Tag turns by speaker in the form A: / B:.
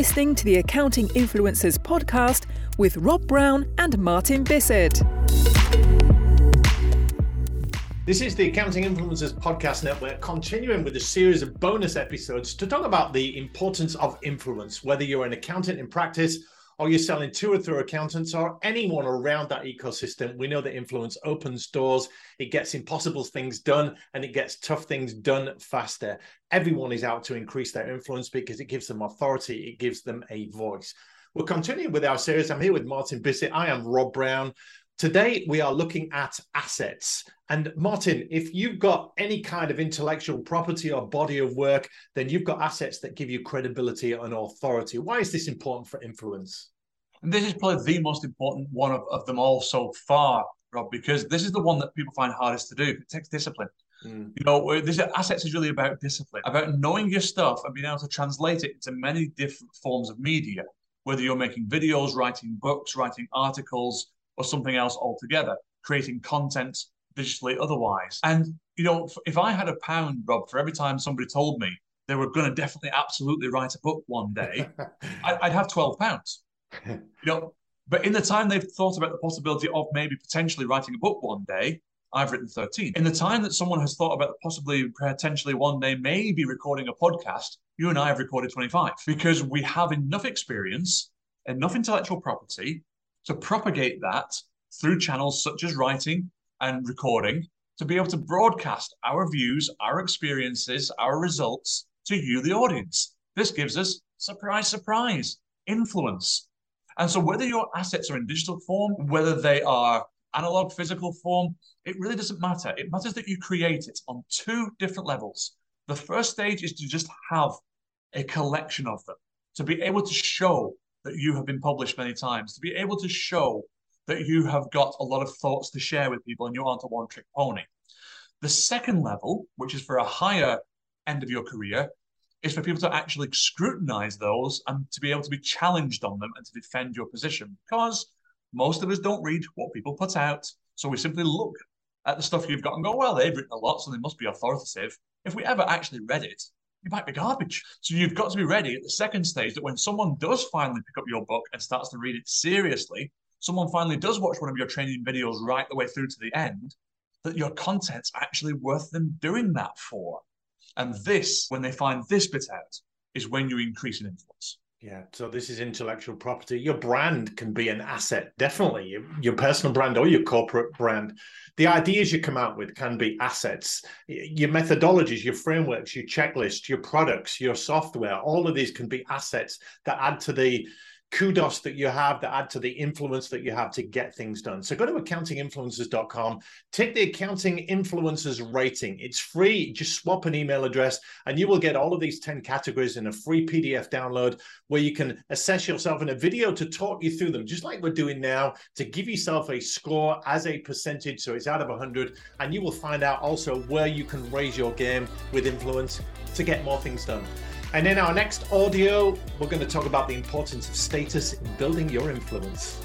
A: listening to the Accounting Influencers podcast with Rob Brown and Martin Bissett.
B: This is the Accounting Influencers Podcast Network, continuing with a series of bonus episodes to talk about the importance of influence, whether you're an accountant in practice or you're selling to or through accountants or anyone around that ecosystem. We know that influence opens doors, it gets impossible things done, and it gets tough things done faster. Everyone is out to increase their influence because it gives them authority, it gives them a voice. We're continuing with our series. I'm here with Martin Bissett. I am Rob Brown. Today, we are looking at assets. And Martin, if you've got any kind of intellectual property or body of work, then you've got assets that give you credibility and authority. Why is this important for influence?
C: And this is probably the most important one of, of them all so far, Rob, because this is the one that people find hardest to do. It takes discipline. Mm. You know, this assets is really about discipline, about knowing your stuff and being able to translate it into many different forms of media, whether you're making videos, writing books, writing articles, or something else altogether, creating content digitally otherwise. And, you know, if I had a pound, Rob, for every time somebody told me they were going to definitely, absolutely write a book one day, I'd have 12 pounds. you know, but in the time they've thought about the possibility of maybe potentially writing a book one day, I've written 13. In the time that someone has thought about possibly, potentially one day, maybe recording a podcast, you and I have recorded 25 because we have enough experience, enough intellectual property, to propagate that through channels such as writing and recording to be able to broadcast our views, our experiences, our results to you, the audience. This gives us, surprise, surprise, influence. And so, whether your assets are in digital form, whether they are analog, physical form, it really doesn't matter. It matters that you create it on two different levels. The first stage is to just have a collection of them, to be able to show that you have been published many times, to be able to show that you have got a lot of thoughts to share with people and you aren't a one trick pony. The second level, which is for a higher end of your career, is for people to actually scrutinize those and to be able to be challenged on them and to defend your position. Because most of us don't read what people put out. So we simply look at the stuff you've got and go, well, they've written a lot, so they must be authoritative. If we ever actually read it, it might be garbage. So you've got to be ready at the second stage that when someone does finally pick up your book and starts to read it seriously, someone finally does watch one of your training videos right the way through to the end, that your content's actually worth them doing that for. And this, when they find this bit out, is when you increase in influence.
B: Yeah, so this is intellectual property. Your brand can be an asset, definitely. Your, your, personal brand or your corporate brand. The ideas you come out with can be assets. Your methodologies, your frameworks, your checklists, your products, your software, all of these can be assets that add to the kudos that you have that add to the influence that you have to get things done. So go to accountinginfluencers.com, take the accounting influencers rating. It's free. Just swap an email address and you will get all of these 10 categories in a free PDF download where you can assess yourself in a video to talk you through them, just like we're doing now, to give yourself a score as a percentage. So it's out of 100. And you will find out also where you can raise your game with influence to get more things done. And in our next audio, we're going to talk about the importance of status in building your influence.